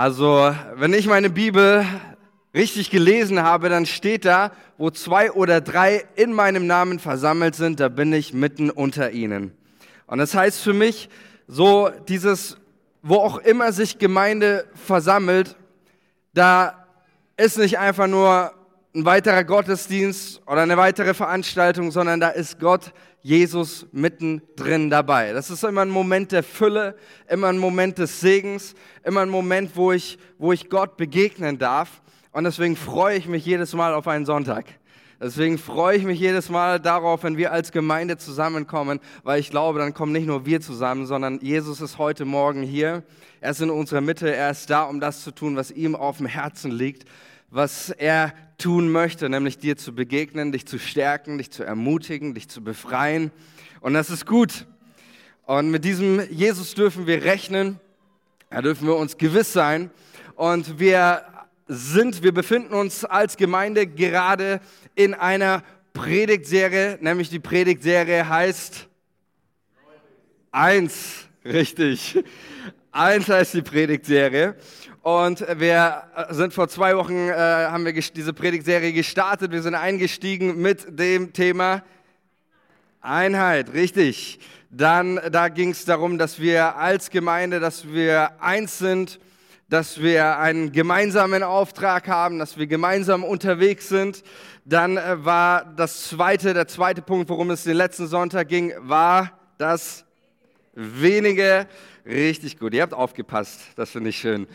Also, wenn ich meine Bibel richtig gelesen habe, dann steht da, wo zwei oder drei in meinem Namen versammelt sind, da bin ich mitten unter ihnen. Und das heißt für mich, so dieses, wo auch immer sich Gemeinde versammelt, da ist nicht einfach nur ein weiterer Gottesdienst oder eine weitere Veranstaltung, sondern da ist Gott, Jesus mittendrin dabei. Das ist immer ein Moment der Fülle, immer ein Moment des Segens, immer ein Moment, wo ich, wo ich Gott begegnen darf. Und deswegen freue ich mich jedes Mal auf einen Sonntag. Deswegen freue ich mich jedes Mal darauf, wenn wir als Gemeinde zusammenkommen, weil ich glaube, dann kommen nicht nur wir zusammen, sondern Jesus ist heute Morgen hier. Er ist in unserer Mitte, er ist da, um das zu tun, was ihm auf dem Herzen liegt, was er tun möchte, nämlich dir zu begegnen, dich zu stärken, dich zu ermutigen, dich zu befreien. Und das ist gut. Und mit diesem Jesus dürfen wir rechnen, da dürfen wir uns gewiss sein. Und wir sind, wir befinden uns als Gemeinde gerade in einer Predigtserie, nämlich die Predigtserie heißt Eins, richtig. Eins heißt die Predigtserie. Und wir sind vor zwei Wochen, äh, haben wir diese Predigtserie gestartet. Wir sind eingestiegen mit dem Thema Einheit, richtig. Dann, da ging es darum, dass wir als Gemeinde, dass wir eins sind dass wir einen gemeinsamen Auftrag haben, dass wir gemeinsam unterwegs sind. Dann äh, war das zweite, der zweite Punkt, worum es den letzten Sonntag ging, war das wenige. Richtig gut, ihr habt aufgepasst, das finde ich schön.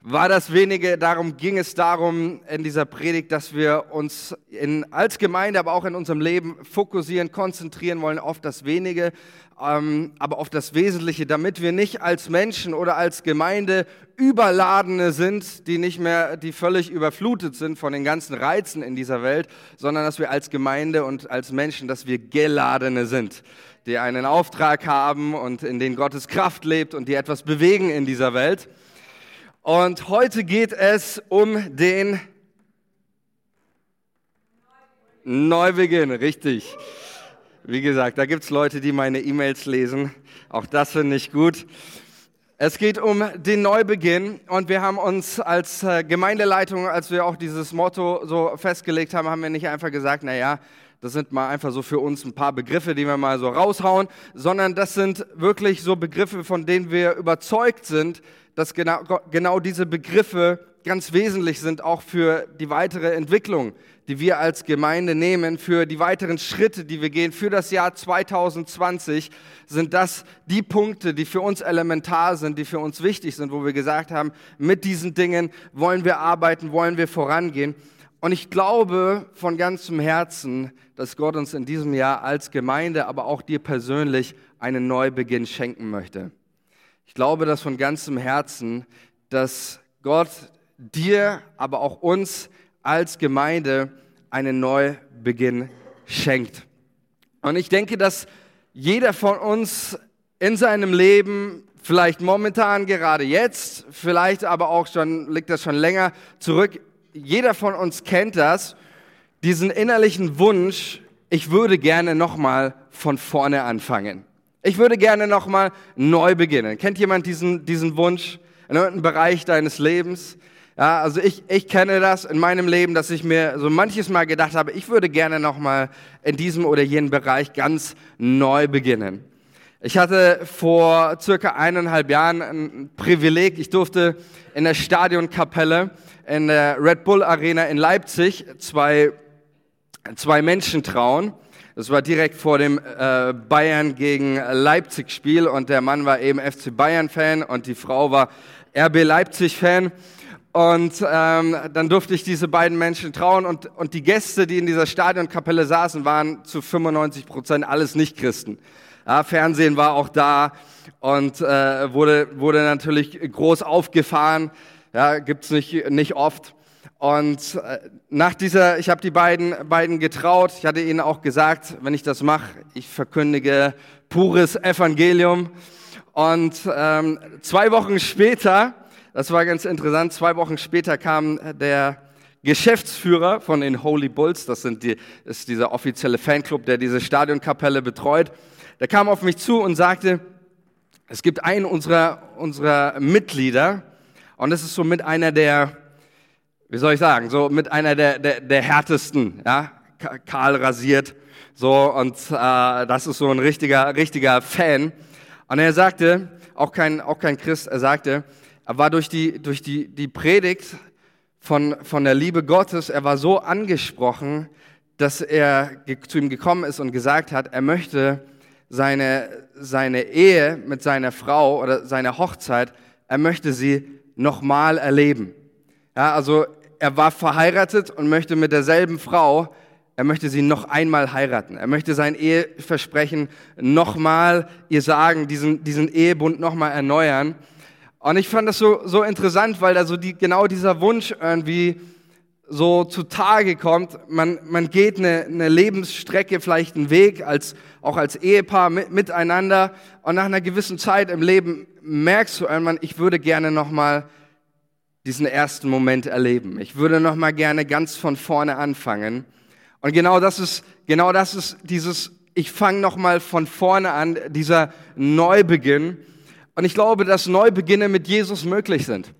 War das wenige, darum ging es darum in dieser Predigt, dass wir uns in, als Gemeinde, aber auch in unserem Leben fokussieren, konzentrieren wollen auf das wenige, ähm, aber auf das Wesentliche, damit wir nicht als Menschen oder als Gemeinde Überladene sind, die nicht mehr, die völlig überflutet sind von den ganzen Reizen in dieser Welt, sondern dass wir als Gemeinde und als Menschen, dass wir Geladene sind, die einen Auftrag haben und in denen Gottes Kraft lebt und die etwas bewegen in dieser Welt. Und heute geht es um den Neubeginn, richtig. Wie gesagt, da gibt's Leute, die meine E-Mails lesen. Auch das finde ich gut. Es geht um den Neubeginn und wir haben uns als äh, Gemeindeleitung, als wir auch dieses Motto so festgelegt haben, haben wir nicht einfach gesagt, na ja, das sind mal einfach so für uns ein paar Begriffe, die wir mal so raushauen, sondern das sind wirklich so Begriffe, von denen wir überzeugt sind, dass genau, genau diese Begriffe ganz wesentlich sind, auch für die weitere Entwicklung die wir als Gemeinde nehmen, für die weiteren Schritte, die wir gehen, für das Jahr 2020, sind das die Punkte, die für uns elementar sind, die für uns wichtig sind, wo wir gesagt haben, mit diesen Dingen wollen wir arbeiten, wollen wir vorangehen. Und ich glaube von ganzem Herzen, dass Gott uns in diesem Jahr als Gemeinde, aber auch dir persönlich einen Neubeginn schenken möchte. Ich glaube das von ganzem Herzen, dass Gott dir, aber auch uns als Gemeinde einen Neubeginn schenkt. Und ich denke, dass jeder von uns in seinem Leben, vielleicht momentan gerade jetzt, vielleicht aber auch schon, liegt das schon länger zurück, jeder von uns kennt das, diesen innerlichen Wunsch, ich würde gerne nochmal von vorne anfangen. Ich würde gerne nochmal neu beginnen. Kennt jemand diesen, diesen Wunsch in irgendeinem Bereich deines Lebens? Ja, also ich, ich kenne das in meinem Leben, dass ich mir so manches Mal gedacht habe, ich würde gerne nochmal in diesem oder jenem Bereich ganz neu beginnen. Ich hatte vor circa eineinhalb Jahren ein Privileg. Ich durfte in der Stadionkapelle in der Red Bull Arena in Leipzig zwei, zwei Menschen trauen. Das war direkt vor dem äh, Bayern gegen Leipzig Spiel und der Mann war eben FC Bayern Fan und die Frau war RB Leipzig Fan. Und ähm, dann durfte ich diese beiden Menschen trauen und, und die Gäste, die in dieser Stadionkapelle saßen, waren zu 95 Prozent alles Nicht-Christen. Ja, Fernsehen war auch da und äh, wurde, wurde natürlich groß aufgefahren. Ja, gibt's nicht, nicht oft. Und äh, nach dieser, ich habe die beiden, beiden getraut. Ich hatte ihnen auch gesagt, wenn ich das mache, ich verkündige pures Evangelium. Und ähm, zwei Wochen später das war ganz interessant. Zwei Wochen später kam der Geschäftsführer von den Holy Bulls, das, sind die, ist dieser offizielle Fanclub, der diese Stadionkapelle betreut. Der kam auf mich zu und sagte, es gibt einen unserer, unserer Mitglieder Und es ist so mit einer der, wie soll ich sagen, so mit einer der, der, der härtesten, ja, kahl rasiert, so, und äh, das ist so ein richtiger, richtiger Fan. Und er sagte, auch kein, auch kein Christ, er sagte, er war durch die, durch die, die Predigt von, von der Liebe Gottes, er war so angesprochen, dass er zu ihm gekommen ist und gesagt hat, er möchte seine, seine Ehe mit seiner Frau oder seine Hochzeit, er möchte sie nochmal erleben. Ja, also er war verheiratet und möchte mit derselben Frau, er möchte sie noch einmal heiraten. Er möchte sein Eheversprechen nochmal ihr sagen, diesen, diesen Ehebund nochmal erneuern. Und ich fand das so, so interessant, weil da so die, genau dieser Wunsch irgendwie so zutage kommt. Man, man geht eine, eine Lebensstrecke, vielleicht einen Weg, als, auch als Ehepaar mit, miteinander. Und nach einer gewissen Zeit im Leben merkst du irgendwann, ich würde gerne nochmal diesen ersten Moment erleben. Ich würde noch mal gerne ganz von vorne anfangen. Und genau das ist, genau das ist dieses, ich fange noch mal von vorne an, dieser Neubeginn. Und ich glaube, dass Neubeginne mit Jesus möglich sind.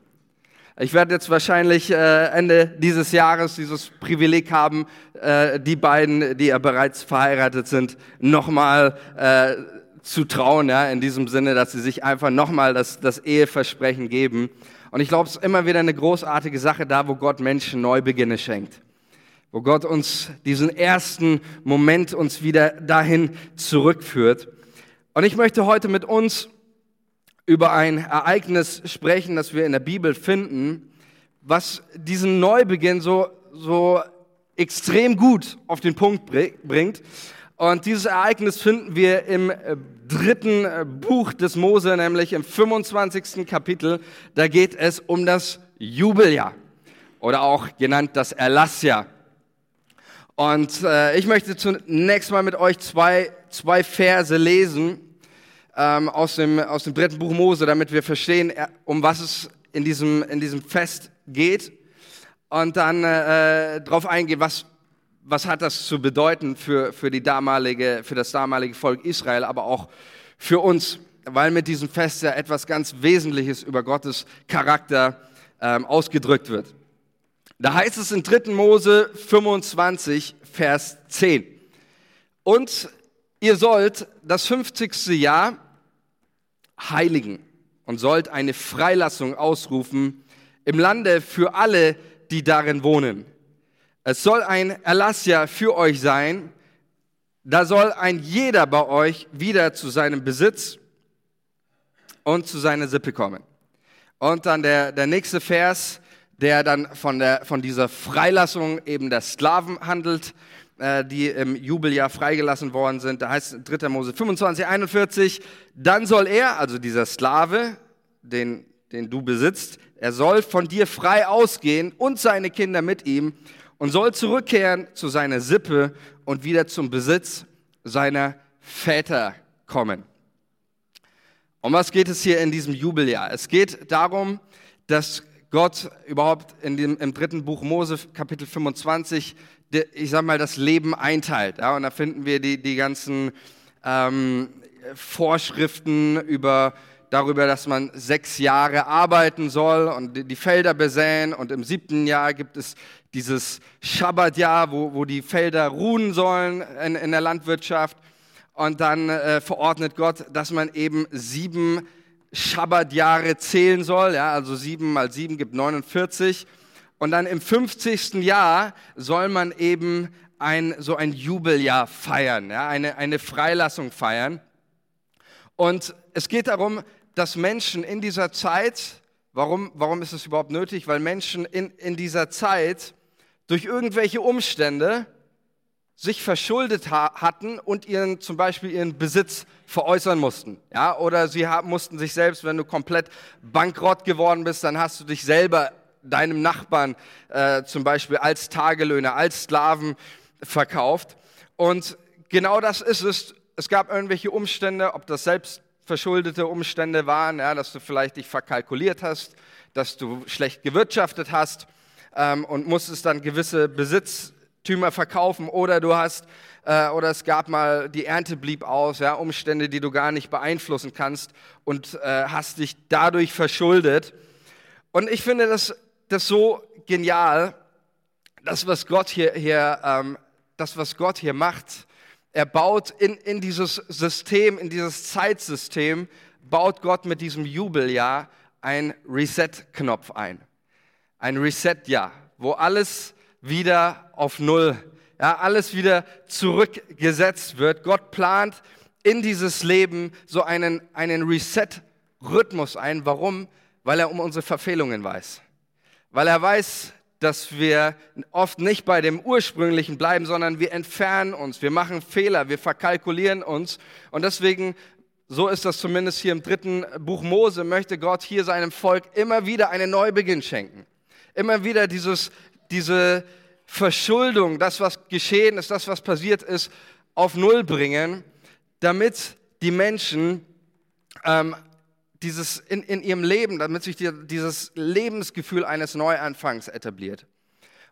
Ich werde jetzt wahrscheinlich äh, Ende dieses Jahres dieses Privileg haben, äh, die beiden, die ja bereits verheiratet sind, nochmal äh, zu trauen, ja, in diesem Sinne, dass sie sich einfach nochmal das, das Eheversprechen geben. Und ich glaube, es ist immer wieder eine großartige Sache da, wo Gott Menschen Neubeginne schenkt. Wo Gott uns diesen ersten Moment uns wieder dahin zurückführt. Und ich möchte heute mit uns über ein Ereignis sprechen, das wir in der Bibel finden, was diesen Neubeginn so, so extrem gut auf den Punkt bringt. Und dieses Ereignis finden wir im äh, dritten äh, Buch des Mose, nämlich im 25. Kapitel. Da geht es um das Jubeljahr oder auch genannt das Erlassjahr. Und äh, ich möchte zunächst mal mit euch zwei, zwei Verse lesen ähm, aus, dem, aus dem dritten Buch Mose, damit wir verstehen, äh, um was es in diesem, in diesem Fest geht. Und dann äh, darauf eingehen, was, was hat das zu bedeuten für, für, die damalige, für das damalige Volk Israel, aber auch für uns, weil mit diesem Fest ja etwas ganz Wesentliches über Gottes Charakter ähm, ausgedrückt wird. Da heißt es in 3. Mose 25, Vers 10. Und ihr sollt das 50. Jahr heiligen und sollt eine Freilassung ausrufen im Lande für alle, die darin wohnen. Es soll ein Erlassjahr für euch sein. Da soll ein jeder bei euch wieder zu seinem Besitz und zu seiner Sippe kommen. Und dann der, der nächste Vers, der dann von, der, von dieser Freilassung eben der Sklaven handelt, äh, die im Jubeljahr freigelassen worden sind. Da heißt 3. Mose 25, 41, dann soll er, also dieser Sklave, den, den du besitzt, er soll von dir frei ausgehen und seine Kinder mit ihm und soll zurückkehren zu seiner Sippe und wieder zum Besitz seiner Väter kommen. Um was geht es hier in diesem Jubeljahr? Es geht darum, dass Gott überhaupt in dem, im dritten Buch Mose, Kapitel 25, ich sag mal, das Leben einteilt. Ja, und da finden wir die, die ganzen ähm, Vorschriften über darüber, dass man sechs Jahre arbeiten soll und die Felder besäen. Und im siebten Jahr gibt es dieses Schabbatjahr, wo, wo die Felder ruhen sollen in, in der Landwirtschaft. Und dann äh, verordnet Gott, dass man eben sieben Schabbatjahre zählen soll. Ja, also sieben mal sieben gibt 49. Und dann im 50. Jahr soll man eben ein, so ein Jubeljahr feiern, ja, eine, eine Freilassung feiern. Und es geht darum, dass Menschen in dieser Zeit, warum, warum ist es überhaupt nötig? Weil Menschen in, in dieser Zeit durch irgendwelche Umstände sich verschuldet ha hatten und ihren, zum Beispiel ihren Besitz veräußern mussten. Ja, oder sie mussten sich selbst, wenn du komplett bankrott geworden bist, dann hast du dich selber deinem Nachbarn äh, zum Beispiel als Tagelöhner, als Sklaven verkauft. Und genau das ist es. Es gab irgendwelche Umstände, ob das selbst verschuldete Umstände waren, ja, dass du vielleicht dich verkalkuliert hast, dass du schlecht gewirtschaftet hast ähm, und musstest dann gewisse Besitztümer verkaufen oder du hast äh, oder es gab mal die Ernte blieb aus, ja, Umstände, die du gar nicht beeinflussen kannst und äh, hast dich dadurch verschuldet. Und ich finde das, das so genial, das, was Gott hier, hier, ähm, das, was Gott hier macht. Er baut in, in dieses System, in dieses Zeitsystem, baut Gott mit diesem Jubeljahr ein Reset-Knopf ein. Ein Reset-Jahr, wo alles wieder auf Null, ja, alles wieder zurückgesetzt wird. Gott plant in dieses Leben so einen, einen Reset-Rhythmus ein. Warum? Weil er um unsere Verfehlungen weiß. Weil er weiß, dass wir oft nicht bei dem Ursprünglichen bleiben, sondern wir entfernen uns, wir machen Fehler, wir verkalkulieren uns. Und deswegen, so ist das zumindest hier im dritten Buch Mose, möchte Gott hier seinem Volk immer wieder einen Neubeginn schenken. Immer wieder dieses, diese Verschuldung, das, was geschehen ist, das, was passiert ist, auf Null bringen, damit die Menschen ähm, dieses in, in ihrem Leben, damit sich die, dieses Lebensgefühl eines Neuanfangs etabliert.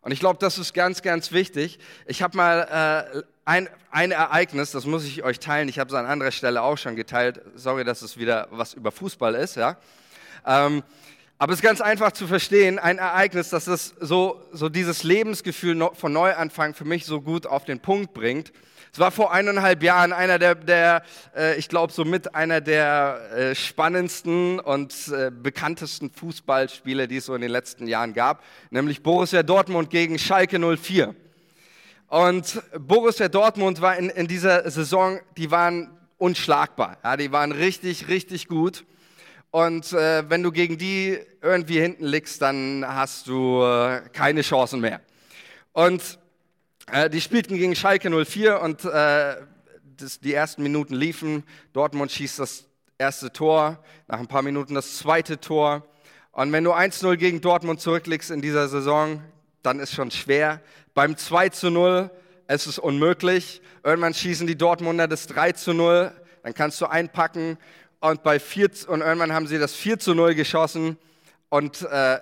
Und ich glaube, das ist ganz, ganz wichtig. Ich habe mal äh, ein, ein Ereignis, das muss ich euch teilen. Ich habe es an anderer Stelle auch schon geteilt. Sorry, dass es wieder was über Fußball ist. Ja. Ähm, aber es ist ganz einfach zu verstehen, ein Ereignis, das so, so dieses Lebensgefühl von Neuanfang für mich so gut auf den Punkt bringt. Es war vor eineinhalb Jahren einer der, der äh, ich glaube, somit einer der äh, spannendsten und äh, bekanntesten Fußballspiele, die es so in den letzten Jahren gab, nämlich Borussia Dortmund gegen Schalke 04. Und Borussia Dortmund war in, in dieser Saison, die waren unschlagbar. Ja, die waren richtig, richtig gut. Und äh, wenn du gegen die irgendwie hinten liegst, dann hast du äh, keine Chancen mehr. Und äh, die spielten gegen Schalke 04 und äh, das, die ersten Minuten liefen. Dortmund schießt das erste Tor, nach ein paar Minuten das zweite Tor. Und wenn du 1-0 gegen Dortmund zurückliegst in dieser Saison, dann ist schon schwer. Beim 2 0 es ist unmöglich. Irgendwann schießen die Dortmunder das 3 0, dann kannst du einpacken. Und, bei 4, und irgendwann haben sie das 4 0 geschossen. Und äh,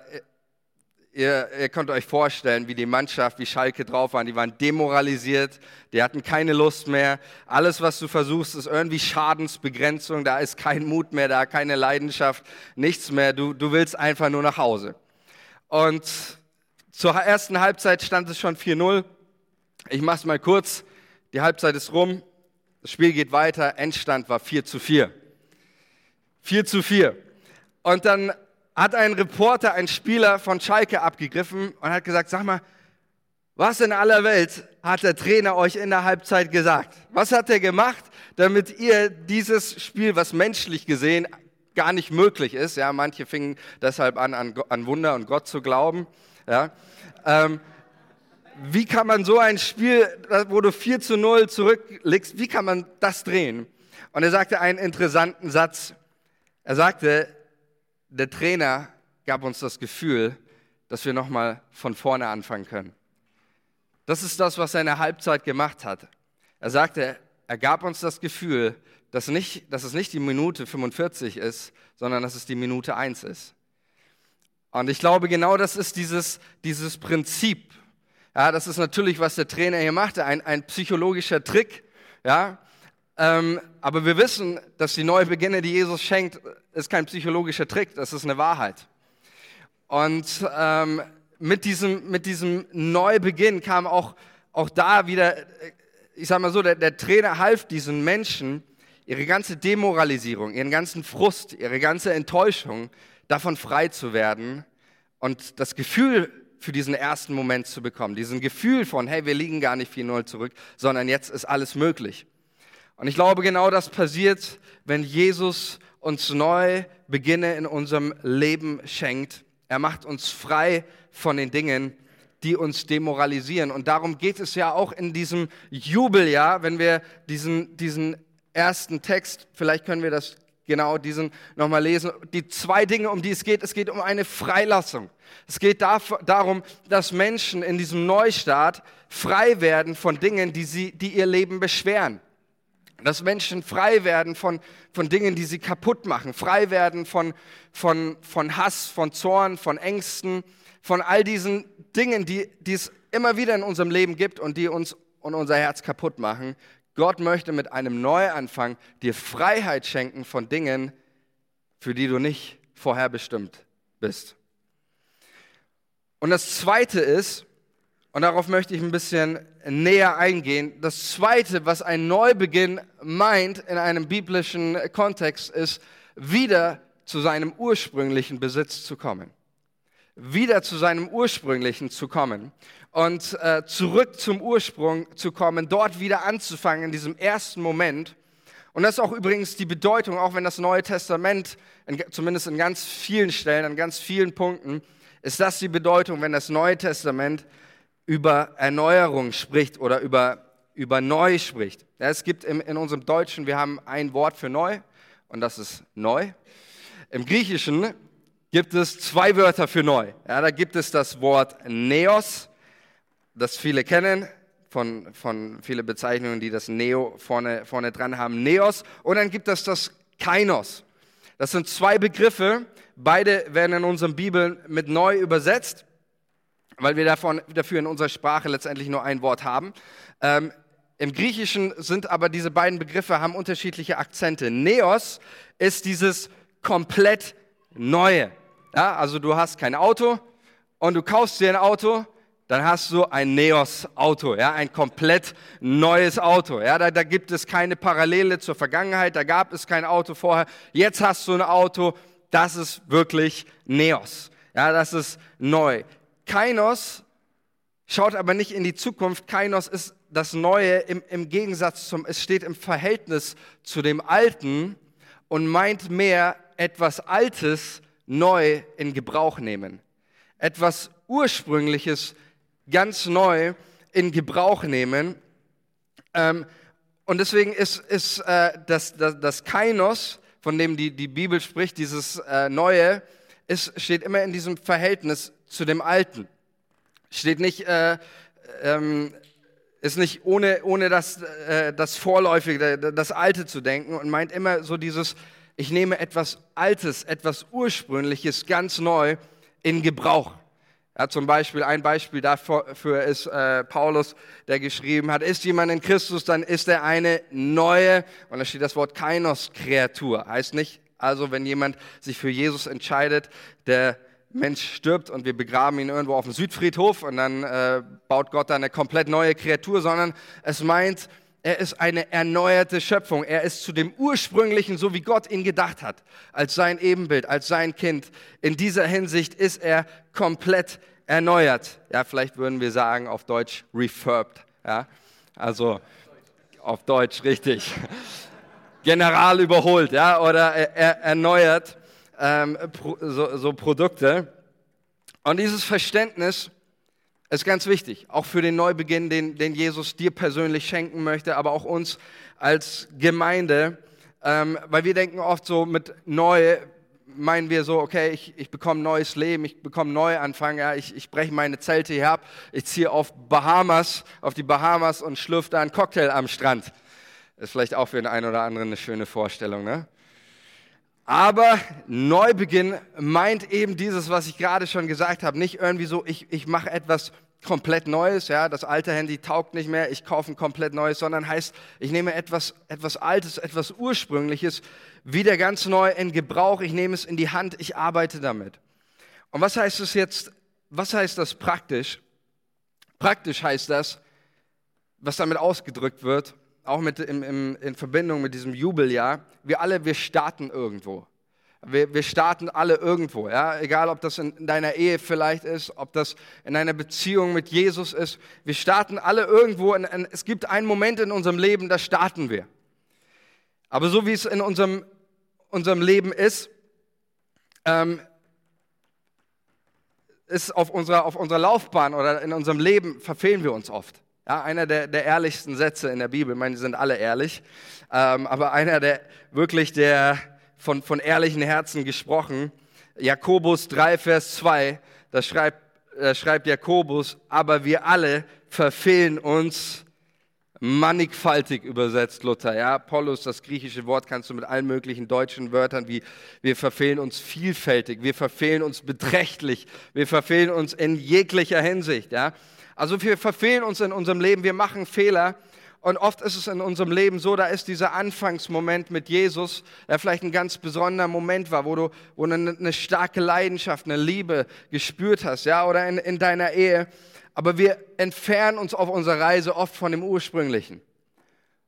Ihr, ihr, könnt euch vorstellen, wie die Mannschaft, wie Schalke drauf waren. Die waren demoralisiert, die hatten keine Lust mehr. Alles, was du versuchst, ist irgendwie Schadensbegrenzung. Da ist kein Mut mehr, da keine Leidenschaft, nichts mehr. Du, du willst einfach nur nach Hause. Und zur ersten Halbzeit stand es schon 4-0. Ich mach's mal kurz. Die Halbzeit ist rum. Das Spiel geht weiter. Endstand war 4 zu 4. 4 zu 4. Und dann hat ein Reporter einen Spieler von Schalke abgegriffen und hat gesagt, sag mal, was in aller Welt hat der Trainer euch in der Halbzeit gesagt? Was hat er gemacht, damit ihr dieses Spiel, was menschlich gesehen gar nicht möglich ist, ja, manche fingen deshalb an, an, an Wunder und Gott zu glauben, ja, ähm, wie kann man so ein Spiel, wo du 4 zu 0 zurücklegst, wie kann man das drehen? Und er sagte einen interessanten Satz. Er sagte, der Trainer gab uns das Gefühl, dass wir nochmal von vorne anfangen können. Das ist das, was er in der Halbzeit gemacht hat. Er sagte, er gab uns das Gefühl, dass, nicht, dass es nicht die Minute 45 ist, sondern dass es die Minute 1 ist. Und ich glaube, genau das ist dieses, dieses Prinzip. Ja, das ist natürlich, was der Trainer hier machte, ein, ein psychologischer Trick. Ja, ähm, aber wir wissen, dass die neue Beginne, die Jesus schenkt, ist kein psychologischer Trick, das ist eine Wahrheit. Und ähm, mit, diesem, mit diesem Neubeginn kam auch, auch da wieder, ich sage mal so, der, der Trainer half diesen Menschen, ihre ganze Demoralisierung, ihren ganzen Frust, ihre ganze Enttäuschung davon frei zu werden und das Gefühl für diesen ersten Moment zu bekommen. Diesen Gefühl von, hey, wir liegen gar nicht 4-0 zurück, sondern jetzt ist alles möglich. Und ich glaube, genau das passiert, wenn Jesus uns neu Beginne in unserem Leben schenkt. Er macht uns frei von den Dingen, die uns demoralisieren. Und darum geht es ja auch in diesem Jubeljahr, wenn wir diesen, diesen ersten Text, vielleicht können wir das genau diesen nochmal lesen. Die zwei Dinge, um die es geht, es geht um eine Freilassung. Es geht darum, dass Menschen in diesem Neustart frei werden von Dingen, die, sie, die ihr Leben beschweren. Dass Menschen frei werden von, von Dingen, die sie kaputt machen, frei werden von, von, von Hass, von Zorn, von Ängsten, von all diesen Dingen, die, die es immer wieder in unserem Leben gibt und die uns und unser Herz kaputt machen. Gott möchte mit einem Neuanfang dir Freiheit schenken von Dingen, für die du nicht vorherbestimmt bist. Und das Zweite ist, und darauf möchte ich ein bisschen näher eingehen, das Zweite, was ein Neubeginn meint in einem biblischen Kontext, ist, wieder zu seinem ursprünglichen Besitz zu kommen. Wieder zu seinem ursprünglichen zu kommen und äh, zurück zum Ursprung zu kommen, dort wieder anzufangen in diesem ersten Moment. Und das ist auch übrigens die Bedeutung, auch wenn das Neue Testament, in, zumindest in ganz vielen Stellen, an ganz vielen Punkten, ist das die Bedeutung, wenn das Neue Testament über Erneuerung spricht oder über, über neu spricht. Es gibt im, in unserem Deutschen, wir haben ein Wort für neu und das ist neu. Im Griechischen gibt es zwei Wörter für neu. Ja, da gibt es das Wort Neos, das viele kennen, von, von viele Bezeichnungen, die das Neo vorne, vorne dran haben, Neos. Und dann gibt es das Kainos. Das sind zwei Begriffe, beide werden in unseren Bibeln mit neu übersetzt, weil wir davon, dafür in unserer Sprache letztendlich nur ein Wort haben. Ähm, Im Griechischen sind aber diese beiden Begriffe, haben unterschiedliche Akzente. Neos ist dieses komplett Neue. Ja, also du hast kein Auto und du kaufst dir ein Auto dann hast du ein Neos-Auto, ja, ein komplett neues Auto. Ja, da, da gibt es keine Parallele zur Vergangenheit, da gab es kein Auto vorher. Jetzt hast du ein Auto, das ist wirklich Neos. Ja, das ist neu. Kainos schaut aber nicht in die Zukunft. Kainos ist das Neue im, im Gegensatz zum, es steht im Verhältnis zu dem Alten und meint mehr etwas Altes neu in Gebrauch nehmen. Etwas Ursprüngliches ganz neu in Gebrauch nehmen. Ähm, und deswegen ist, ist äh, das, das, das Kainos, von dem die, die Bibel spricht, dieses äh, Neue, ist, steht immer in diesem Verhältnis zu dem Alten. Steht nicht, äh, ähm, ist nicht ohne, ohne das, äh, das Vorläufige, das Alte zu denken und meint immer so dieses, ich nehme etwas Altes, etwas Ursprüngliches ganz neu in Gebrauch. Ja, zum Beispiel, ein Beispiel dafür ist äh, Paulus, der geschrieben hat, ist jemand in Christus, dann ist er eine neue, und da steht das Wort Kainos-Kreatur. Heißt nicht, also wenn jemand sich für Jesus entscheidet, der Mensch stirbt und wir begraben ihn irgendwo auf dem Südfriedhof und dann äh, baut Gott da eine komplett neue Kreatur, sondern es meint, er ist eine erneuerte Schöpfung. Er ist zu dem ursprünglichen, so wie Gott ihn gedacht hat, als sein Ebenbild, als sein Kind. In dieser Hinsicht ist er komplett erneuert. Ja, vielleicht würden wir sagen auf Deutsch refurbed. Ja, also auf Deutsch richtig. General überholt, ja, oder er, erneuert ähm, so, so Produkte. Und dieses Verständnis ist ganz wichtig, auch für den Neubeginn, den, den Jesus dir persönlich schenken möchte, aber auch uns als Gemeinde, ähm, weil wir denken oft so mit neu, meinen wir so, okay, ich, ich bekomme neues Leben, ich bekomme Neuanfang, ja, ich, ich breche meine Zelte hier ab, ich ziehe auf Bahamas, auf die Bahamas und schlürfe da einen Cocktail am Strand. Ist vielleicht auch für den einen oder anderen eine schöne Vorstellung, ne? Aber Neubeginn meint eben dieses, was ich gerade schon gesagt habe, nicht irgendwie so, ich, ich mache etwas komplett Neues, ja, das alte Handy taugt nicht mehr, ich kaufe ein komplett Neues, sondern heißt, ich nehme etwas, etwas Altes, etwas Ursprüngliches wieder ganz neu in Gebrauch, ich nehme es in die Hand, ich arbeite damit. Und was heißt das jetzt, was heißt das praktisch? Praktisch heißt das, was damit ausgedrückt wird, auch mit, im, im, in Verbindung mit diesem Jubeljahr, wir alle, wir starten irgendwo. Wir, wir starten alle irgendwo, ja? egal ob das in deiner Ehe vielleicht ist, ob das in einer Beziehung mit Jesus ist. Wir starten alle irgendwo. In, in, es gibt einen Moment in unserem Leben, da starten wir. Aber so wie es in unserem, unserem Leben ist, ähm, ist auf unserer, auf unserer Laufbahn oder in unserem Leben verfehlen wir uns oft. Ja, einer der, der ehrlichsten Sätze in der Bibel, ich meine, die sind alle ehrlich, ähm, aber einer der wirklich der von, von ehrlichen Herzen gesprochen, Jakobus 3, Vers 2, da schreibt, da schreibt Jakobus, aber wir alle verfehlen uns mannigfaltig übersetzt Luther. Ja, Pollus, das griechische Wort kannst du mit allen möglichen deutschen Wörtern wie wir verfehlen uns vielfältig, wir verfehlen uns beträchtlich, wir verfehlen uns in jeglicher Hinsicht. Ja, also wir verfehlen uns in unserem Leben, wir machen Fehler und oft ist es in unserem Leben so, da ist dieser Anfangsmoment mit Jesus, der vielleicht ein ganz besonderer Moment war, wo du, wo du eine, starke Leidenschaft, eine Liebe gespürt hast, ja, oder in, in deiner Ehe. Aber wir entfernen uns auf unserer Reise oft von dem Ursprünglichen.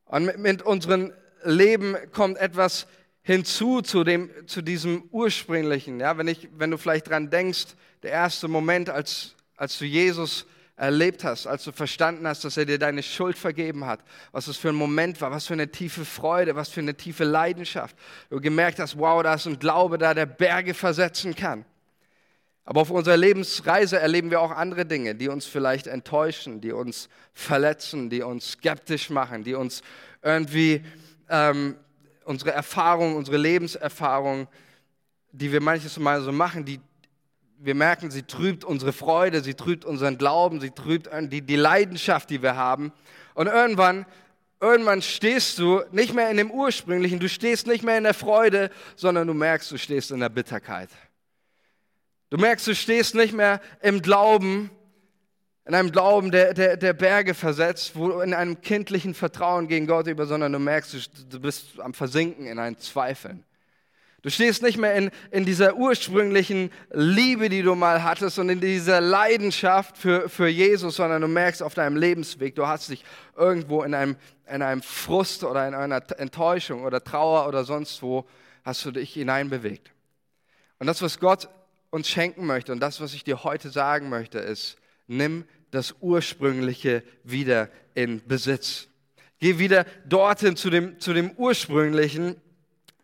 Und mit, mit unserem Leben kommt etwas hinzu zu, dem, zu diesem Ursprünglichen. Ja, wenn, ich, wenn du vielleicht dran denkst, der erste Moment, als, als du Jesus erlebt hast, als du verstanden hast, dass er dir deine Schuld vergeben hat, was das für ein Moment war, was für eine tiefe Freude, was für eine tiefe Leidenschaft. Du gemerkt hast, wow, da ist ein Glaube da, der Berge versetzen kann. Aber auf unserer Lebensreise erleben wir auch andere Dinge, die uns vielleicht enttäuschen, die uns verletzen, die uns skeptisch machen, die uns irgendwie ähm, unsere Erfahrung, unsere Lebenserfahrung, die wir manches Mal so machen, die, wir merken, sie trübt unsere Freude, sie trübt unseren Glauben, sie trübt die, die Leidenschaft, die wir haben. Und irgendwann, irgendwann stehst du nicht mehr in dem Ursprünglichen, du stehst nicht mehr in der Freude, sondern du merkst, du stehst in der Bitterkeit. Du merkst, du stehst nicht mehr im Glauben, in einem Glauben, der, der, der Berge versetzt, wo in einem kindlichen Vertrauen gegen Gott über, sondern du merkst, du, du bist am Versinken in einen Zweifeln. Du stehst nicht mehr in, in dieser ursprünglichen Liebe, die du mal hattest und in dieser Leidenschaft für, für Jesus, sondern du merkst auf deinem Lebensweg, du hast dich irgendwo in einem, in einem Frust oder in einer Enttäuschung oder Trauer oder sonst wo, hast du dich hineinbewegt. Und das, was Gott uns schenken möchte und das, was ich dir heute sagen möchte, ist, nimm das Ursprüngliche wieder in Besitz. Geh wieder dorthin zu dem, zu dem Ursprünglichen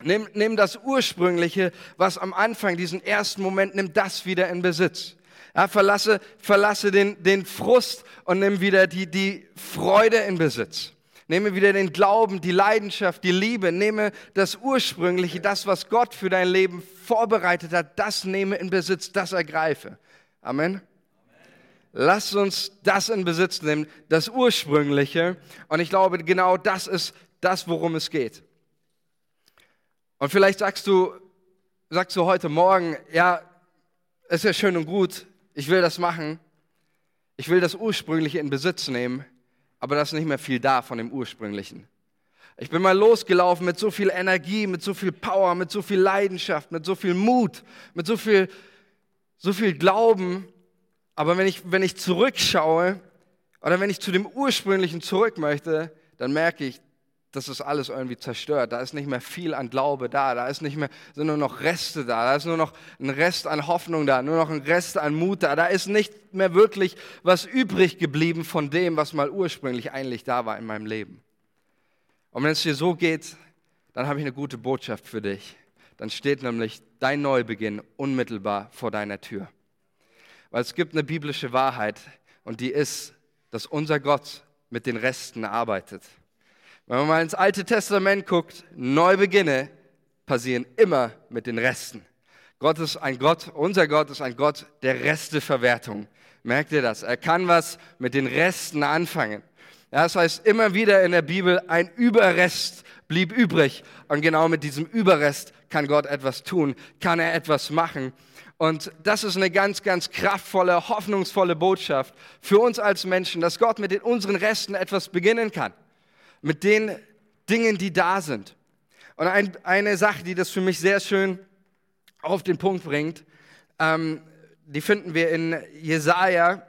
Nimm, nimm das Ursprüngliche, was am Anfang, diesen ersten Moment, nimm das wieder in Besitz. Ja, verlasse, verlasse den, den Frust und nimm wieder die, die Freude in Besitz. Nehme wieder den Glauben, die Leidenschaft, die Liebe. Nehme das Ursprüngliche, das, was Gott für dein Leben vorbereitet hat, das nehme in Besitz, das ergreife. Amen. Lass uns das in Besitz nehmen, das Ursprüngliche. Und ich glaube, genau das ist das, worum es geht. Und vielleicht sagst du, sagst du heute Morgen, ja, ist ja schön und gut, ich will das machen, ich will das Ursprüngliche in Besitz nehmen, aber da ist nicht mehr viel da von dem Ursprünglichen. Ich bin mal losgelaufen mit so viel Energie, mit so viel Power, mit so viel Leidenschaft, mit so viel Mut, mit so viel, so viel Glauben. Aber wenn ich, wenn ich zurückschaue oder wenn ich zu dem Ursprünglichen zurück möchte, dann merke ich, das ist alles irgendwie zerstört. Da ist nicht mehr viel an Glaube da. Da ist nicht mehr, sind nur noch Reste da. Da ist nur noch ein Rest an Hoffnung da. Nur noch ein Rest an Mut da. Da ist nicht mehr wirklich was übrig geblieben von dem, was mal ursprünglich eigentlich da war in meinem Leben. Und wenn es dir so geht, dann habe ich eine gute Botschaft für dich. Dann steht nämlich dein Neubeginn unmittelbar vor deiner Tür. Weil es gibt eine biblische Wahrheit und die ist, dass unser Gott mit den Resten arbeitet. Wenn man mal ins Alte Testament guckt, Neubeginne passieren immer mit den Resten. Gott ist ein Gott, unser Gott ist ein Gott der Resteverwertung. Merkt ihr das? Er kann was mit den Resten anfangen. Ja, das heißt immer wieder in der Bibel, ein Überrest blieb übrig. Und genau mit diesem Überrest kann Gott etwas tun, kann er etwas machen. Und das ist eine ganz, ganz kraftvolle, hoffnungsvolle Botschaft für uns als Menschen, dass Gott mit den, unseren Resten etwas beginnen kann mit den Dingen, die da sind. Und ein, eine Sache, die das für mich sehr schön auf den Punkt bringt, ähm, die finden wir in Jesaja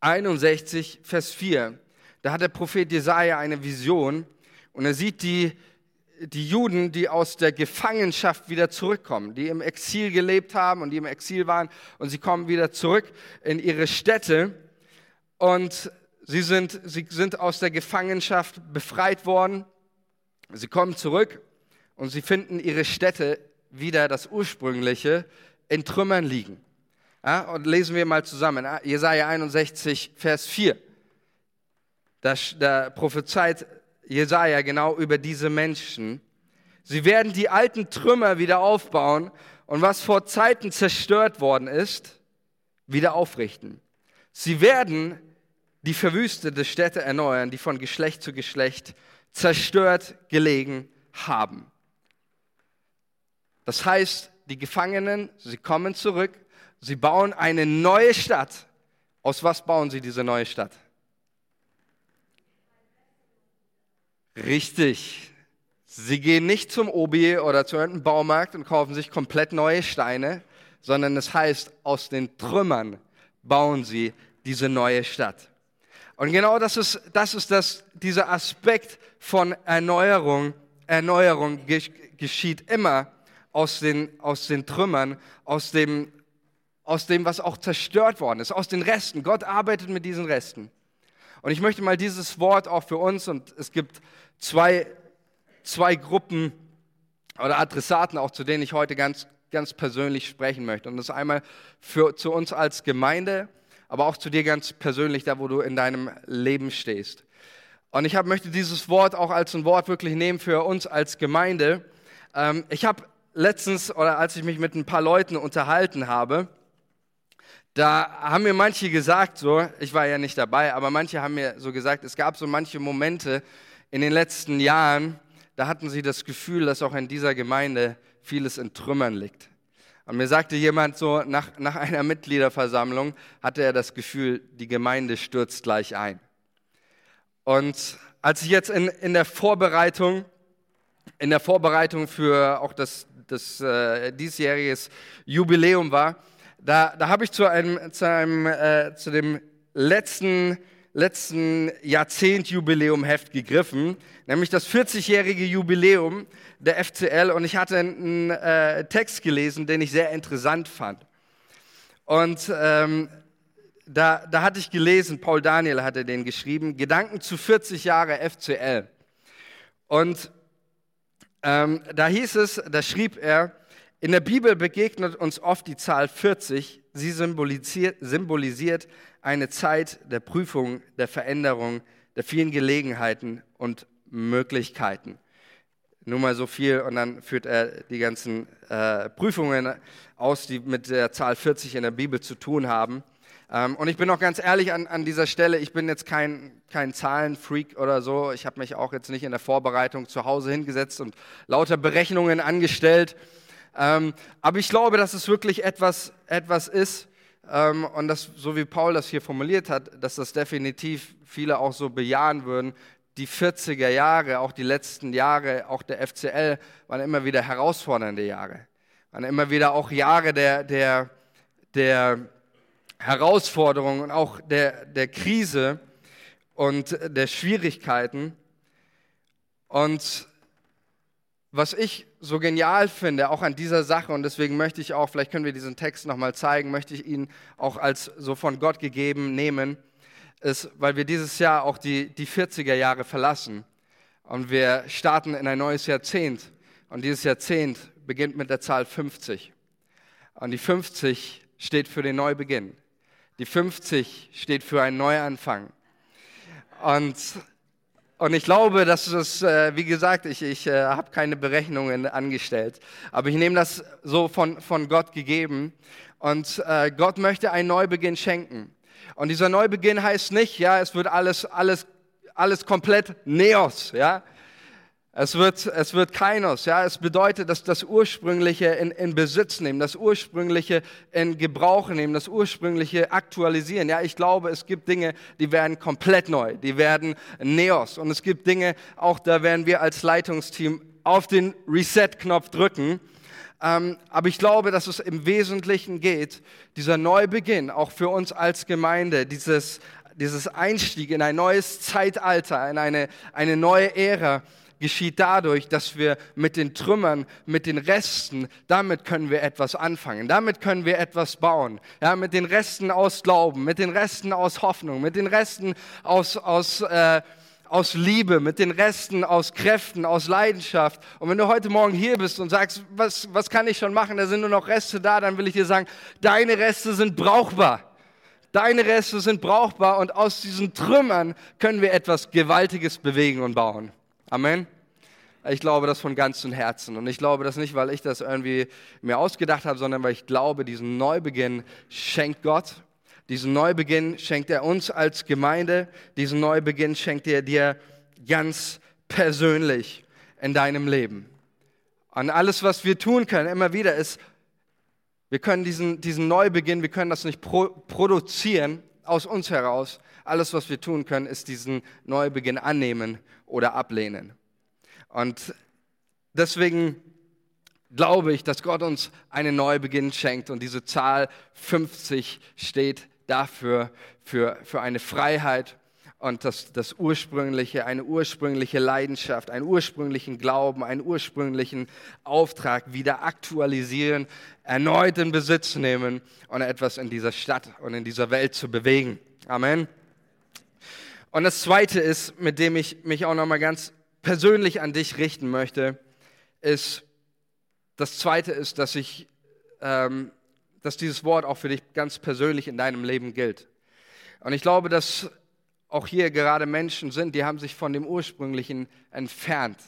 61, Vers 4. Da hat der Prophet Jesaja eine Vision und er sieht die, die Juden, die aus der Gefangenschaft wieder zurückkommen, die im Exil gelebt haben und die im Exil waren und sie kommen wieder zurück in ihre Städte. Und Sie sind, sie sind aus der Gefangenschaft befreit worden. Sie kommen zurück und sie finden ihre Städte wieder das ursprüngliche in Trümmern liegen. Ja, und lesen wir mal zusammen. Jesaja 61, Vers 4. Da, da prophezeit Jesaja genau über diese Menschen. Sie werden die alten Trümmer wieder aufbauen und was vor Zeiten zerstört worden ist, wieder aufrichten. Sie werden die verwüstete Städte erneuern, die von Geschlecht zu Geschlecht zerstört gelegen haben. Das heißt, die Gefangenen, sie kommen zurück, sie bauen eine neue Stadt. Aus was bauen sie diese neue Stadt? Richtig. Sie gehen nicht zum Obi oder zu irgendeinem Baumarkt und kaufen sich komplett neue Steine, sondern es heißt, aus den Trümmern bauen sie diese neue Stadt. Und genau das ist, das ist das, dieser Aspekt von Erneuerung. Erneuerung geschieht immer aus den, aus den Trümmern, aus dem, aus dem, was auch zerstört worden ist, aus den Resten. Gott arbeitet mit diesen Resten. Und ich möchte mal dieses Wort auch für uns, und es gibt zwei, zwei Gruppen oder Adressaten auch, zu denen ich heute ganz, ganz persönlich sprechen möchte. Und das ist einmal für, zu uns als Gemeinde, aber auch zu dir ganz persönlich, da wo du in deinem Leben stehst. Und ich hab, möchte dieses Wort auch als ein Wort wirklich nehmen für uns als Gemeinde. Ähm, ich habe letztens, oder als ich mich mit ein paar Leuten unterhalten habe, da haben mir manche gesagt, so, ich war ja nicht dabei, aber manche haben mir so gesagt, es gab so manche Momente in den letzten Jahren, da hatten sie das Gefühl, dass auch in dieser Gemeinde vieles in Trümmern liegt. Und mir sagte jemand so, nach, nach einer Mitgliederversammlung hatte er das Gefühl, die Gemeinde stürzt gleich ein. Und als ich jetzt in, in der Vorbereitung, in der Vorbereitung für auch das, das äh, diesjähriges Jubiläum war, da, da habe ich zu, einem, zu, einem, äh, zu dem letzten, letzten Jahrzehnt-Jubiläum-Heft gegriffen, nämlich das 40-jährige Jubiläum der FCL. Und ich hatte einen äh, Text gelesen, den ich sehr interessant fand. Und ähm, da, da hatte ich gelesen, Paul Daniel hatte den geschrieben, Gedanken zu 40 Jahre FCL. Und ähm, da hieß es, da schrieb er, in der Bibel begegnet uns oft die Zahl 40. Sie symbolisiert, symbolisiert eine Zeit der Prüfung, der Veränderung, der vielen Gelegenheiten und Möglichkeiten. Nur mal so viel und dann führt er die ganzen äh, Prüfungen aus, die mit der Zahl 40 in der Bibel zu tun haben. Ähm, und ich bin auch ganz ehrlich an, an dieser Stelle, ich bin jetzt kein, kein Zahlenfreak oder so. Ich habe mich auch jetzt nicht in der Vorbereitung zu Hause hingesetzt und lauter Berechnungen angestellt. Ähm, aber ich glaube, dass es wirklich etwas, etwas ist ähm, und das, so wie Paul das hier formuliert hat, dass das definitiv viele auch so bejahen würden. Die 40er Jahre, auch die letzten Jahre, auch der FCL, waren immer wieder herausfordernde Jahre. Waren immer wieder auch Jahre der, der, der Herausforderung und auch der, der Krise und der Schwierigkeiten. Und was ich so genial finde, auch an dieser Sache, und deswegen möchte ich auch, vielleicht können wir diesen Text nochmal zeigen, möchte ich ihn auch als so von Gott gegeben nehmen, ist, weil wir dieses Jahr auch die, die 40er Jahre verlassen. Und wir starten in ein neues Jahrzehnt. Und dieses Jahrzehnt beginnt mit der Zahl 50. Und die 50 steht für den Neubeginn. Die 50 steht für einen Neuanfang. Und und ich glaube, dass es, äh, wie gesagt, ich, ich äh, habe keine Berechnungen angestellt, aber ich nehme das so von, von Gott gegeben. Und äh, Gott möchte einen Neubeginn schenken. Und dieser Neubeginn heißt nicht, ja, es wird alles, alles, alles komplett Neos, ja. Es wird, es wird Kainos, ja. Es bedeutet, dass das Ursprüngliche in, in Besitz nehmen, das Ursprüngliche in Gebrauch nehmen, das Ursprüngliche aktualisieren. Ja, ich glaube, es gibt Dinge, die werden komplett neu, die werden Neos. Und es gibt Dinge, auch da werden wir als Leitungsteam auf den Reset-Knopf drücken. Ähm, aber ich glaube, dass es im Wesentlichen geht, dieser Neubeginn, auch für uns als Gemeinde, dieses, dieses Einstieg in ein neues Zeitalter, in eine, eine neue Ära, geschieht dadurch, dass wir mit den Trümmern, mit den Resten, damit können wir etwas anfangen, damit können wir etwas bauen. Ja, mit den Resten aus Glauben, mit den Resten aus Hoffnung, mit den Resten aus, aus, äh, aus Liebe, mit den Resten aus Kräften, aus Leidenschaft. Und wenn du heute Morgen hier bist und sagst, was, was kann ich schon machen, da sind nur noch Reste da, dann will ich dir sagen, deine Reste sind brauchbar. Deine Reste sind brauchbar und aus diesen Trümmern können wir etwas Gewaltiges bewegen und bauen. Amen. Ich glaube das von ganzem Herzen. Und ich glaube das nicht, weil ich das irgendwie mir ausgedacht habe, sondern weil ich glaube, diesen Neubeginn schenkt Gott. Diesen Neubeginn schenkt er uns als Gemeinde. Diesen Neubeginn schenkt er dir ganz persönlich in deinem Leben. Und alles, was wir tun können, immer wieder ist, wir können diesen, diesen Neubeginn, wir können das nicht pro, produzieren, aus uns heraus. Alles, was wir tun können, ist diesen Neubeginn annehmen oder ablehnen. Und deswegen glaube ich, dass Gott uns einen Neubeginn schenkt und diese Zahl 50 steht dafür, für, für eine Freiheit und das, das ursprüngliche, eine ursprüngliche Leidenschaft, einen ursprünglichen Glauben, einen ursprünglichen Auftrag wieder aktualisieren, erneut in Besitz nehmen und etwas in dieser Stadt und in dieser Welt zu bewegen. Amen. Und das Zweite ist, mit dem ich mich auch nochmal ganz persönlich an dich richten möchte, ist, das Zweite ist, dass ich, ähm, dass dieses Wort auch für dich ganz persönlich in deinem Leben gilt. Und ich glaube, dass auch hier gerade Menschen sind, die haben sich von dem Ursprünglichen entfernt.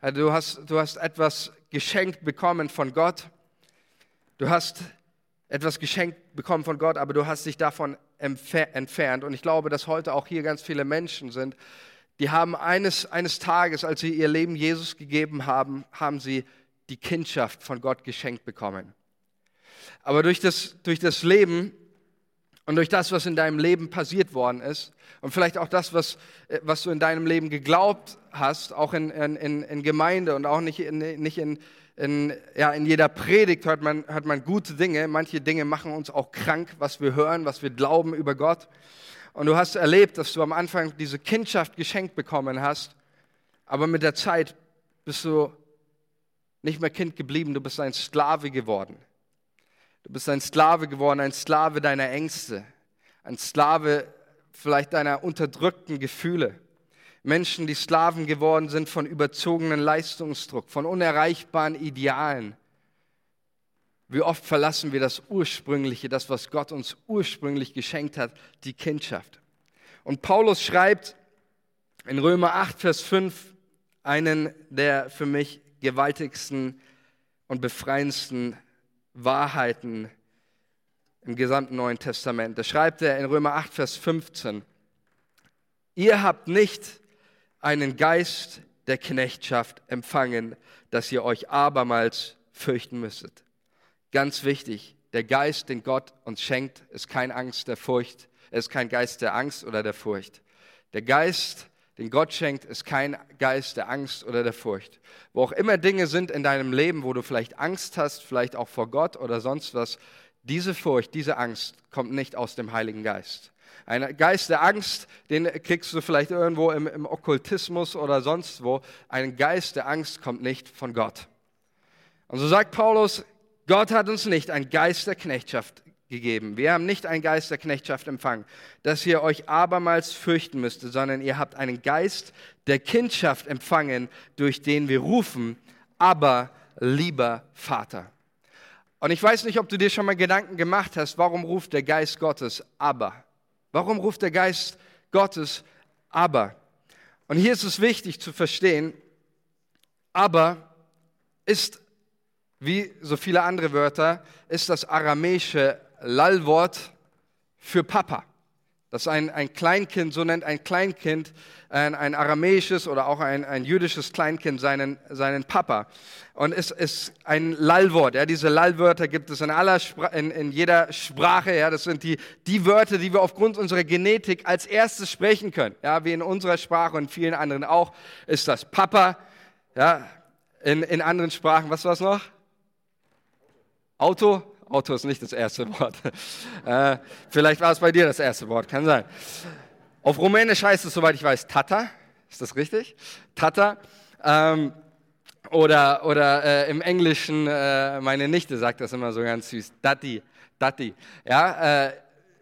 Also du hast, du hast etwas geschenkt bekommen von Gott. Du hast etwas geschenkt bekommen von Gott, aber du hast dich davon entfernt. Und ich glaube, dass heute auch hier ganz viele Menschen sind, die haben eines, eines Tages, als sie ihr Leben Jesus gegeben haben, haben sie die Kindschaft von Gott geschenkt bekommen. Aber durch das, durch das Leben und durch das, was in deinem Leben passiert worden ist und vielleicht auch das, was, äh, was du in deinem Leben geglaubt hast, auch in, in, in Gemeinde und auch nicht in, nicht in, in, ja, in jeder Predigt hört man, hört man gute Dinge. Manche Dinge machen uns auch krank, was wir hören, was wir glauben über Gott. Und du hast erlebt, dass du am Anfang diese Kindschaft geschenkt bekommen hast, aber mit der Zeit bist du nicht mehr Kind geblieben, du bist ein Sklave geworden. Du bist ein Sklave geworden, ein Sklave deiner Ängste, ein Sklave vielleicht deiner unterdrückten Gefühle. Menschen, die Sklaven geworden sind von überzogenen Leistungsdruck, von unerreichbaren Idealen. Wie oft verlassen wir das Ursprüngliche, das, was Gott uns ursprünglich geschenkt hat, die Kindschaft. Und Paulus schreibt in Römer 8, Vers 5 einen der für mich gewaltigsten und befreiendsten Wahrheiten im gesamten Neuen Testament. Da schreibt er in Römer 8, Vers 15, ihr habt nicht einen Geist der Knechtschaft empfangen, dass ihr euch abermals fürchten müsstet. Ganz wichtig, der Geist, den Gott uns schenkt, ist kein Angst der Furcht, ist kein Geist der Angst oder der Furcht. Der Geist, den Gott schenkt, ist kein Geist der Angst oder der Furcht. Wo auch immer Dinge sind in deinem Leben, wo du vielleicht Angst hast, vielleicht auch vor Gott oder sonst was, diese Furcht, diese Angst kommt nicht aus dem Heiligen Geist. Ein Geist der Angst, den kriegst du vielleicht irgendwo im, im Okkultismus oder sonst wo. Ein Geist der Angst kommt nicht von Gott. Und so sagt Paulus, Gott hat uns nicht einen Geist der Knechtschaft gegeben. Wir haben nicht einen Geist der Knechtschaft empfangen, dass ihr euch abermals fürchten müsstet, sondern ihr habt einen Geist der Kindschaft empfangen, durch den wir rufen, aber lieber Vater. Und ich weiß nicht, ob du dir schon mal Gedanken gemacht hast, warum ruft der Geist Gottes aber? Warum ruft der Geist Gottes aber? Und hier ist es wichtig zu verstehen, aber ist, wie so viele andere Wörter, ist das aramäische Lallwort für Papa. Das ein, ein Kleinkind, so nennt ein Kleinkind, ein, ein aramäisches oder auch ein, ein jüdisches Kleinkind seinen, seinen Papa. Und es ist ein Lallwort. Ja, diese Lallwörter gibt es in, aller in, in jeder Sprache. Ja, das sind die, die Wörter, die wir aufgrund unserer Genetik als erstes sprechen können. Ja, wie in unserer Sprache und in vielen anderen auch, ist das Papa. Ja, in, in anderen Sprachen, was war es noch? Auto, Auto ist nicht das erste Wort. Äh, vielleicht war es bei dir das erste Wort, kann sein. Auf Rumänisch heißt es, soweit ich weiß, Tata. Ist das richtig? Tata. Ähm, oder oder äh, im Englischen, äh, meine Nichte sagt das immer so ganz süß, Dati, Dati. Ja, äh,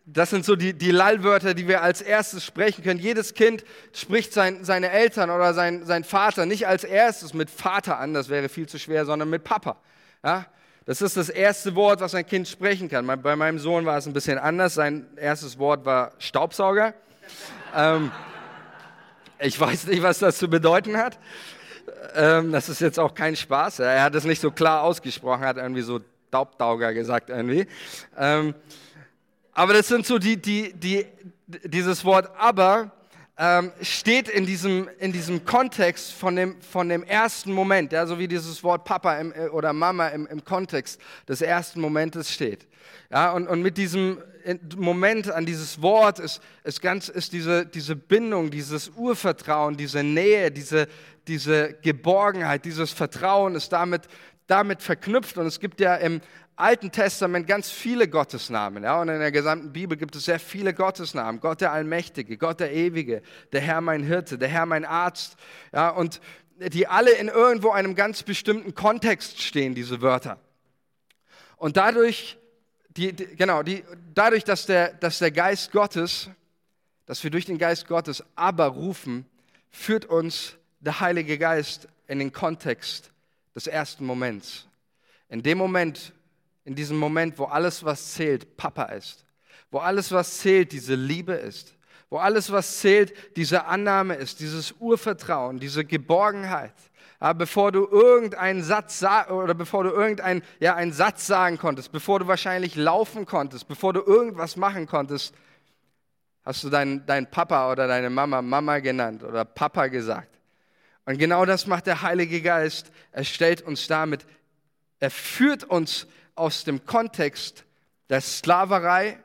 das sind so die, die Lallwörter, die wir als erstes sprechen können. Jedes Kind spricht sein, seine Eltern oder sein, sein Vater nicht als erstes mit Vater an, das wäre viel zu schwer, sondern mit Papa. Ja? Das ist das erste Wort, was ein Kind sprechen kann. Bei meinem Sohn war es ein bisschen anders. Sein erstes Wort war Staubsauger. ähm, ich weiß nicht, was das zu bedeuten hat. Ähm, das ist jetzt auch kein Spaß. Er hat es nicht so klar ausgesprochen, hat irgendwie so Staubsauger gesagt irgendwie. Ähm, aber das sind so die, die, die, dieses Wort aber ähm, steht in diesem, in diesem Kontext von dem, von dem ersten Moment, ja, so wie dieses Wort Papa im, äh, oder Mama im, im Kontext des ersten Momentes steht. Ja, und, und mit diesem Moment an dieses Wort ist, ist, ganz, ist diese, diese Bindung, dieses Urvertrauen, diese Nähe, diese, diese Geborgenheit, dieses Vertrauen ist damit, damit verknüpft. Und es gibt ja im Alten Testament ganz viele Gottesnamen. Ja? Und in der gesamten Bibel gibt es sehr viele Gottesnamen. Gott der Allmächtige, Gott der Ewige, der Herr mein Hirte, der Herr mein Arzt. Ja? Und die alle in irgendwo einem ganz bestimmten Kontext stehen, diese Wörter. Und dadurch, die, die, genau, die, dadurch dass, der, dass der Geist Gottes, dass wir durch den Geist Gottes aber rufen, führt uns der Heilige Geist in den Kontext des ersten Moments. In dem Moment, in diesem Moment, wo alles, was zählt, Papa ist, wo alles, was zählt, diese Liebe ist, wo alles, was zählt, diese Annahme ist, dieses Urvertrauen, diese Geborgenheit. Aber bevor du irgendeinen Satz oder bevor du irgendeinen ja, einen Satz sagen konntest, bevor du wahrscheinlich laufen konntest, bevor du irgendwas machen konntest, hast du deinen, deinen Papa oder deine Mama Mama genannt oder Papa gesagt. Und genau das macht der Heilige Geist. Er stellt uns damit, er führt uns aus dem Kontext der Sklaverei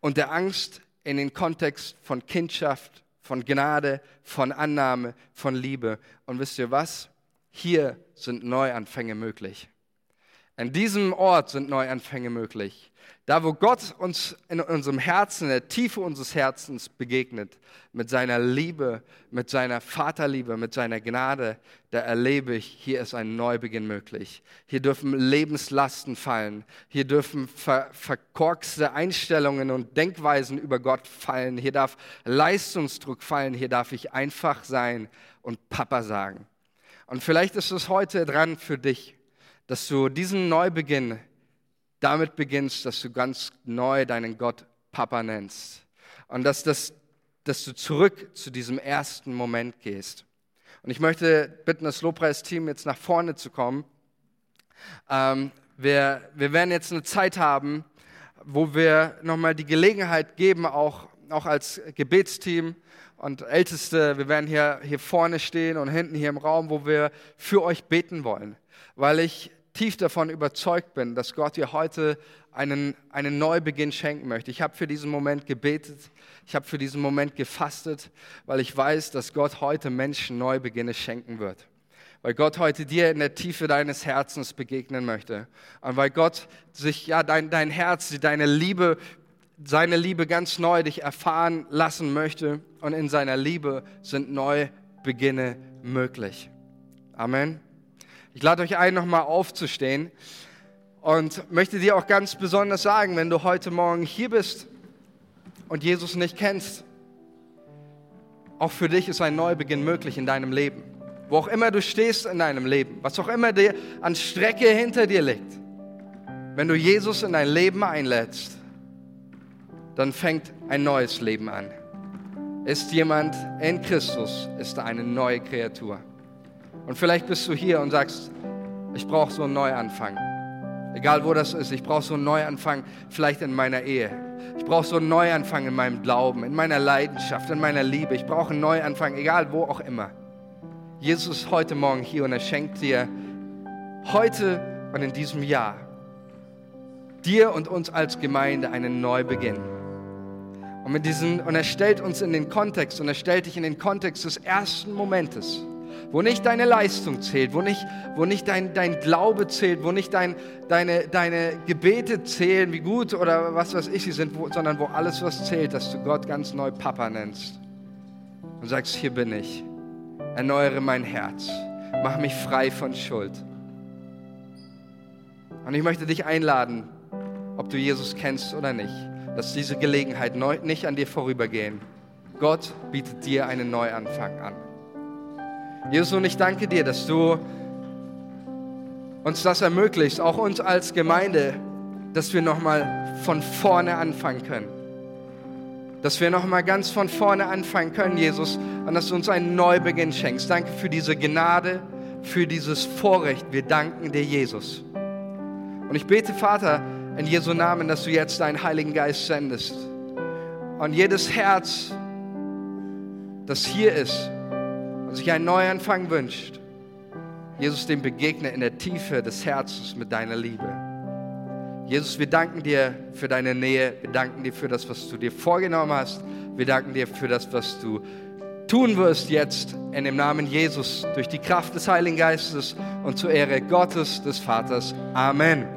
und der Angst in den Kontext von Kindschaft, von Gnade, von Annahme, von Liebe. Und wisst ihr was? Hier sind Neuanfänge möglich. An diesem Ort sind Neuanfänge möglich. Da, wo Gott uns in unserem Herzen, in der Tiefe unseres Herzens begegnet, mit seiner Liebe, mit seiner Vaterliebe, mit seiner Gnade, da erlebe ich, hier ist ein Neubeginn möglich. Hier dürfen Lebenslasten fallen. Hier dürfen ver verkorkste Einstellungen und Denkweisen über Gott fallen. Hier darf Leistungsdruck fallen. Hier darf ich einfach sein und Papa sagen. Und vielleicht ist es heute dran für dich, dass du diesen Neubeginn damit beginnst, dass du ganz neu deinen Gott Papa nennst. Und dass, das, dass du zurück zu diesem ersten Moment gehst. Und ich möchte bitten, das Lobpreisteam jetzt nach vorne zu kommen. Ähm, wir, wir werden jetzt eine Zeit haben, wo wir nochmal die Gelegenheit geben, auch, auch als Gebetsteam und Älteste, wir werden hier, hier vorne stehen und hinten hier im Raum, wo wir für euch beten wollen. Weil ich tief davon überzeugt bin, dass Gott dir heute einen, einen Neubeginn schenken möchte. Ich habe für diesen Moment gebetet, ich habe für diesen Moment gefastet, weil ich weiß, dass Gott heute Menschen Neubeginne schenken wird. Weil Gott heute dir in der Tiefe deines Herzens begegnen möchte. Und weil Gott sich, ja, dein, dein Herz, deine Liebe, seine Liebe ganz neu dich erfahren lassen möchte. Und in seiner Liebe sind Neubeginne möglich. Amen. Ich lade euch ein, nochmal aufzustehen und möchte dir auch ganz besonders sagen, wenn du heute Morgen hier bist und Jesus nicht kennst, auch für dich ist ein Neubeginn möglich in deinem Leben. Wo auch immer du stehst in deinem Leben, was auch immer dir an Strecke hinter dir liegt, wenn du Jesus in dein Leben einlädst, dann fängt ein neues Leben an. Ist jemand in Christus, ist eine neue Kreatur. Und vielleicht bist du hier und sagst, ich brauche so einen Neuanfang. Egal wo das ist, ich brauche so einen Neuanfang vielleicht in meiner Ehe. Ich brauche so einen Neuanfang in meinem Glauben, in meiner Leidenschaft, in meiner Liebe. Ich brauche einen Neuanfang, egal wo auch immer. Jesus ist heute Morgen hier und er schenkt dir heute und in diesem Jahr dir und uns als Gemeinde einen Neubeginn. Und, mit diesen, und er stellt uns in den Kontext und er stellt dich in den Kontext des ersten Momentes wo nicht deine Leistung zählt, wo nicht, wo nicht dein, dein Glaube zählt, wo nicht dein, deine, deine Gebete zählen, wie gut oder was weiß ich sie sind, wo, sondern wo alles, was zählt, dass du Gott ganz neu Papa nennst und sagst, hier bin ich, erneuere mein Herz, mach mich frei von Schuld. Und ich möchte dich einladen, ob du Jesus kennst oder nicht, dass diese Gelegenheit neu, nicht an dir vorübergehen. Gott bietet dir einen Neuanfang an. Jesus, und ich danke dir, dass du uns das ermöglicht, auch uns als Gemeinde, dass wir nochmal von vorne anfangen können. Dass wir nochmal ganz von vorne anfangen können, Jesus, und dass du uns einen Neubeginn schenkst. Danke für diese Gnade, für dieses Vorrecht. Wir danken dir, Jesus. Und ich bete, Vater, in Jesu Namen, dass du jetzt deinen Heiligen Geist sendest. Und jedes Herz, das hier ist und sich einen Neuanfang wünscht, Jesus, dem begegne in der Tiefe des Herzens mit deiner Liebe. Jesus, wir danken dir für deine Nähe. Wir danken dir für das, was du dir vorgenommen hast. Wir danken dir für das, was du tun wirst jetzt in dem Namen Jesus durch die Kraft des Heiligen Geistes und zur Ehre Gottes, des Vaters. Amen.